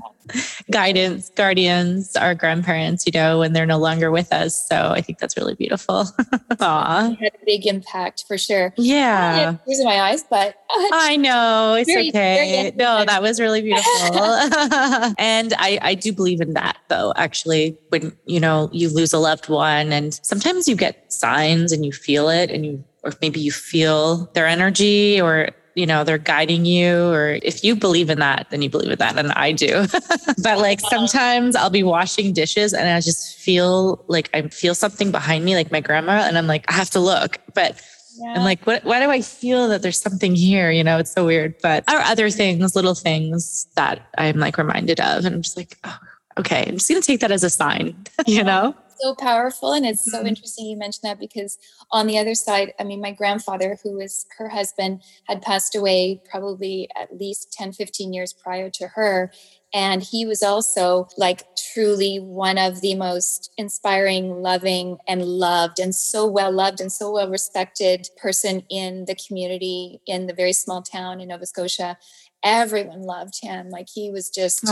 Guidance, guardians, our grandparents, you know, when they're no longer with us. So I think that's really beautiful. Aw. had a big impact for sure. Yeah. In my eyes, but uh, I know it's very, okay. Very no, that was really beautiful. and I, I do believe in that though, actually, when, you know, you lose a loved one and sometimes you get signs and you feel it and you, or maybe you feel their energy or you know, they're guiding you, or if you believe in that, then you believe in that. And I do. but like sometimes I'll be washing dishes and I just feel like I feel something behind me, like my grandma, and I'm like, I have to look. But yeah. I'm like, what, why do I feel that there's something here? You know, it's so weird. But are other things, little things that I'm like reminded of. And I'm just like, oh, okay, I'm just going to take that as a sign, you know? So powerful. And it's so mm-hmm. interesting you mentioned that because on the other side, I mean, my grandfather, who was her husband, had passed away probably at least 10, 15 years prior to her. And he was also like truly one of the most inspiring, loving, and loved, and so well loved and so well respected person in the community in the very small town in Nova Scotia. Everyone loved him. Like he was just,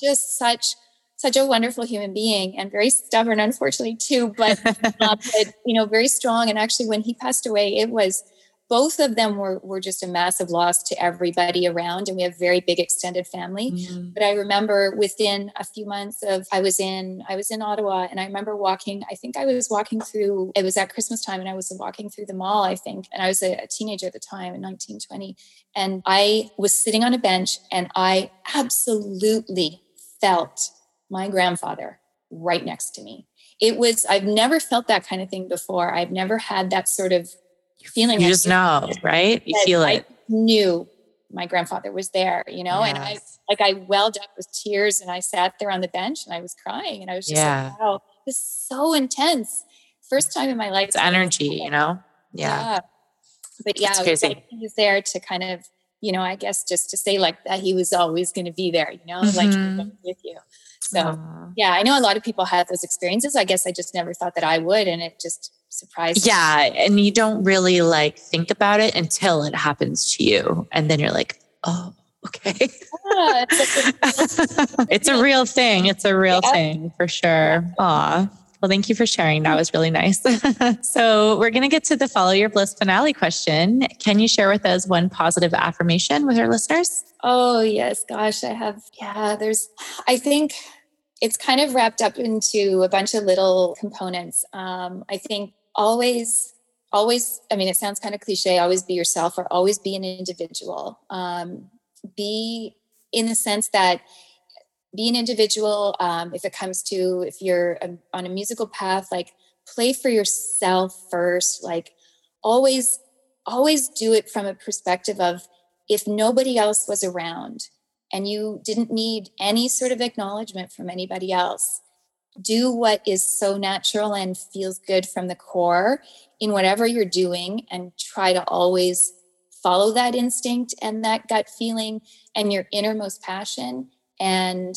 just such such a wonderful human being and very stubborn, unfortunately, too, but, uh, but you know, very strong. And actually, when he passed away, it was both of them were, were just a massive loss to everybody around and we have very big extended family mm-hmm. but i remember within a few months of i was in i was in ottawa and i remember walking i think i was walking through it was at christmas time and i was walking through the mall i think and i was a, a teenager at the time in 1920 and i was sitting on a bench and i absolutely felt my grandfather right next to me it was i've never felt that kind of thing before i've never had that sort of feeling. You just know, right? You feel it. I knew my grandfather was there, you know, yes. and I like I welled up with tears and I sat there on the bench and I was crying and I was just yeah. like, wow, this is so intense. First time in my life. It's energy, you know? Yeah. yeah. But yeah, he was there to kind of, you know, I guess just to say like that he was always going to be there, you know, mm-hmm. like with you. So Aww. yeah, I know a lot of people have those experiences. I guess I just never thought that I would. And it just surprised. Yeah. And you don't really like think about it until it happens to you. And then you're like, oh, okay. Yeah, it's, a, it's a real thing. It's a real yeah. thing for sure. Yeah. Aw. Well, thank you for sharing. That was really nice. so, we're going to get to the follow your bliss finale question. Can you share with us one positive affirmation with our listeners? Oh, yes. Gosh, I have. Yeah, there's, I think it's kind of wrapped up into a bunch of little components. Um, I think always always i mean it sounds kind of cliche always be yourself or always be an individual um, be in the sense that be an individual um, if it comes to if you're a, on a musical path like play for yourself first like always always do it from a perspective of if nobody else was around and you didn't need any sort of acknowledgement from anybody else do what is so natural and feels good from the core in whatever you're doing and try to always follow that instinct and that gut feeling and your innermost passion and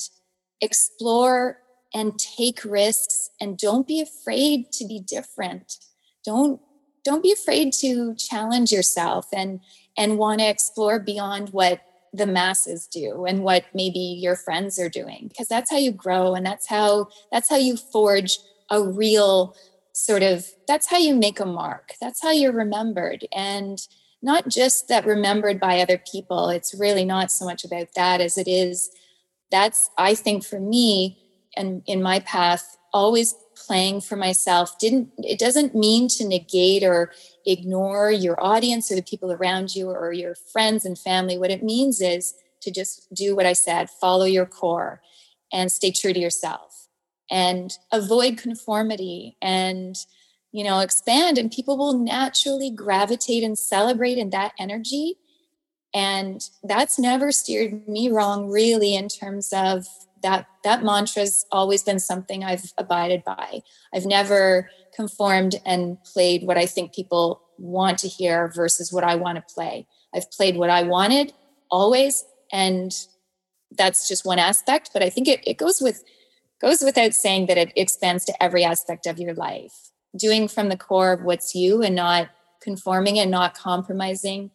explore and take risks and don't be afraid to be different. Don't don't be afraid to challenge yourself and and want to explore beyond what the masses do and what maybe your friends are doing because that's how you grow and that's how that's how you forge a real sort of that's how you make a mark. That's how you're remembered. And not just that remembered by other people it's really not so much about that as it is that's i think for me and in my path always playing for myself didn't it doesn't mean to negate or ignore your audience or the people around you or your friends and family. What it means is to just do what i said follow your core and stay true to yourself and avoid conformity and you know expand. And people will naturally gravitate and celebrate in that energy. And that's never steered me wrong really in terms of that that mantra's always been something I've abided by. I've never conformed and played what I think people want to hear versus what I want to play. I've played what I wanted always, and that's just one aspect. But I think it, it goes with goes without saying that it expands to every aspect of your life. Doing from the core of what's you and not conforming and not compromising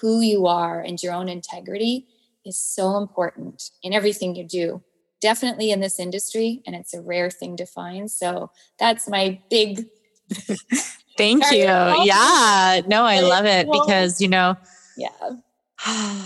who you are and your own integrity is so important in everything you do definitely in this industry and it's a rare thing to find. So that's my big Thank you. Yeah. No, I love it because, you know, yeah.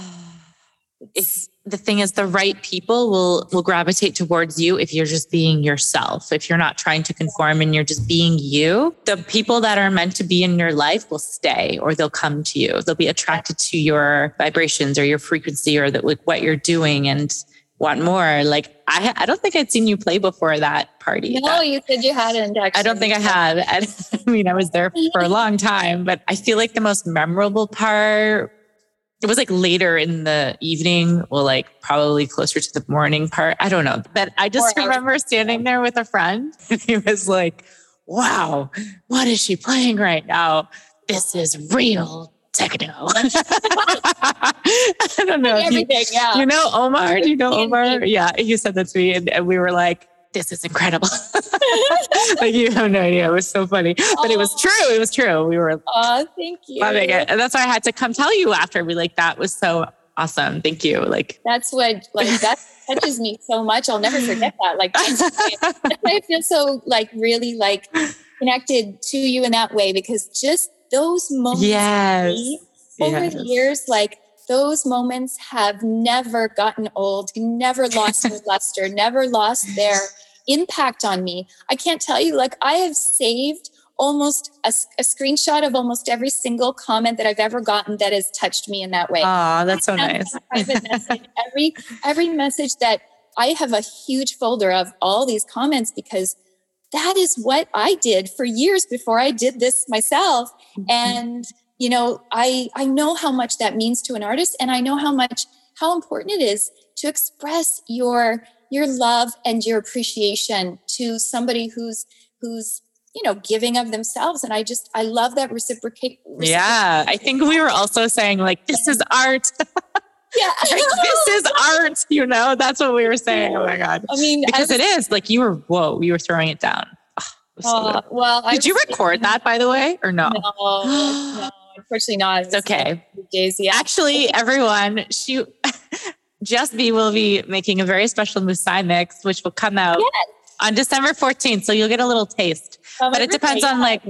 if the thing is the right people will will gravitate towards you if you're just being yourself. If you're not trying to conform and you're just being you, the people that are meant to be in your life will stay or they'll come to you. They'll be attracted to your vibrations or your frequency or that like what you're doing and want more. Like I, I don't think I'd seen you play before that party. No, that, you said you hadn't. Actually. I don't think I had. I, I mean, I was there for a long time, but I feel like the most memorable part it was like later in the evening, well, like probably closer to the morning part. I don't know. But I just Four hours. remember standing there with a friend and he was like, wow, what is she playing right now? This is real techno. I don't know. if you- yeah. you know Omar? Do you know Omar? Yeah, he said that to me, and, and we were like, "This is incredible." like you have no idea. It was so funny, but it was true. It was true. We were Oh, thank you. loving it, and that's why I had to come tell you after. Be like, "That was so awesome. Thank you." Like, That's what like that touches me so much. I'll never forget that. Like that's why that's why I feel so like really like connected to you in that way because just those moments yes, me, over Yes. the years, like those moments have never gotten old, never lost their luster, never lost their impact on me. I can't tell you, like, I have saved almost a screenshot of almost every single comment that I've ever gotten that has touched me in that way. Oh, that's so nice. message. Every every message that I have a huge folder of all these comments because that is what I did for years before I did this myself. Mm-hmm. And you know, I I know how much that means to an artist, and I know how much how important it is to express your your love and your appreciation to somebody who's who's you know giving of themselves and i just i love that reciprocate Yeah, I think we were also saying like, "This is art. yeah like, this is art." You know, that's what we were saying. Oh my god, i mean because I it is like you were. Whoa, you were throwing it down. Oh, it was so Uh, well, Did you was record that, by the way, or no? No, no, unfortunately not. It's okay. Daisy. Actually, everyone, she Just B will be making a very special Musai mix, which will come out Yes. on December 14th. So you'll get a little taste. Oh, But it depends on like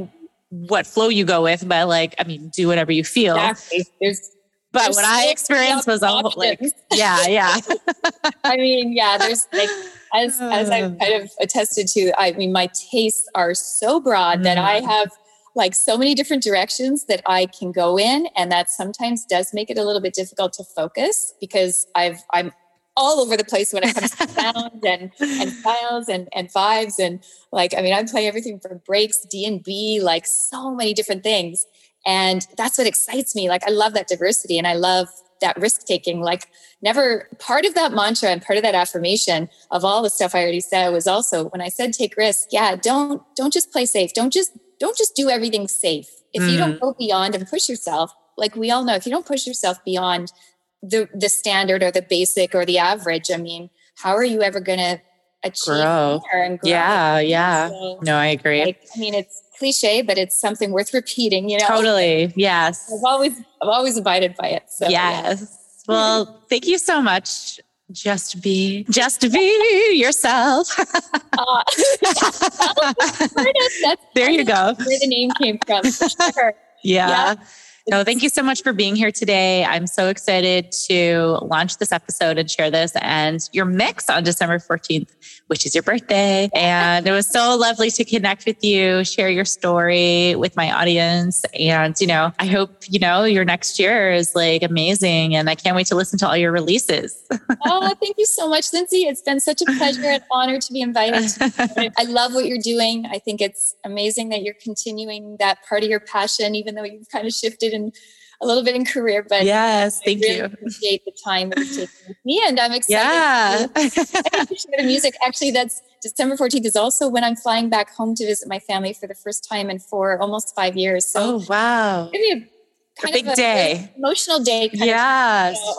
what flow you go with. But like, I mean, do whatever you feel. Exactly. There's, But there's what I experienced was all like, yeah, yeah. I mean, yeah, there's like as as I've Uh. kind of attested to, I mean, my tastes are so broad that I Mm. have like so many different directions that I can go in, and that sometimes does make it a little bit difficult to focus because I've I'm all over the place when it comes to sound and and files and and vibes and like I mean I'm playing everything from breaks, D and B, like so many different things, and that's what excites me. Like I love that diversity and I love that risk taking. Like never part of that mantra and part of that affirmation of all the stuff I already said was also when I said take risks. Yeah, don't don't just play safe. Don't just don't just do everything safe. If you don't mm. go beyond and push yourself, like we all know, if you don't push yourself beyond the the standard or the basic or the average, I mean, how are you ever going to achieve Grow. and grow? Yeah, yeah. So, No, I agree. like, I mean, it's cliche, but it's something worth repeating. You know, Totally. Yes. I've always I've always abided by it. So yeah. yes. Well, thank you so much. Just be, just be yourself. Uh, that's there you go. where the name came from. Sure. Yeah. Yeah. No, thank you so much for being here today. I'm so excited to launch this episode and share this and your mix on December 14th, which is your birthday. And it was so lovely to connect with you, share your story with my audience. And, you know, I hope, you know, your next year is like amazing. And I can't wait to listen to all your releases. Oh, thank you so much, Lindsay. It's been such a pleasure and honor to be invited. I love what you're doing. I think it's amazing that you're continuing that part of your passion, even though you've kind of shifted in a little bit in career. But yes. I Thank really you. appreciate the time that you've taken with me, and I'm excited. Yeah. to share the music. Actually, that's December 14th is also when I'm flying back home to visit my family for the first time in for almost five years. So oh, wow. maybe a kind big of day. emotional day. Yes.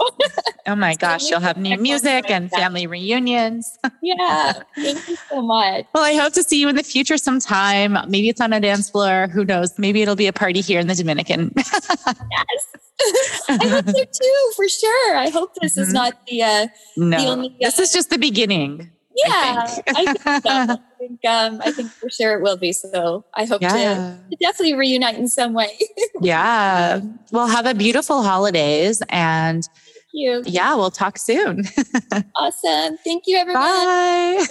Oh my gosh, you'll have new music and family reunions. yeah. Thank you so much. Well, I hope to see you in the future sometime. Maybe it's on a dance floor. Who knows? Maybe it'll be a party here in the Dominican. Yes. I hope so too, for sure. I hope this is Mhm. not the uh no, only, this uh, is just the beginning. Yeah. think. I think, so. I think um I think for sure it will be. So I hope Yeah. to, to definitely reunite in some way. Yeah. Well, have a beautiful holidays. And you. yeah, we'll talk soon. Awesome. Thank you everyone. Bye.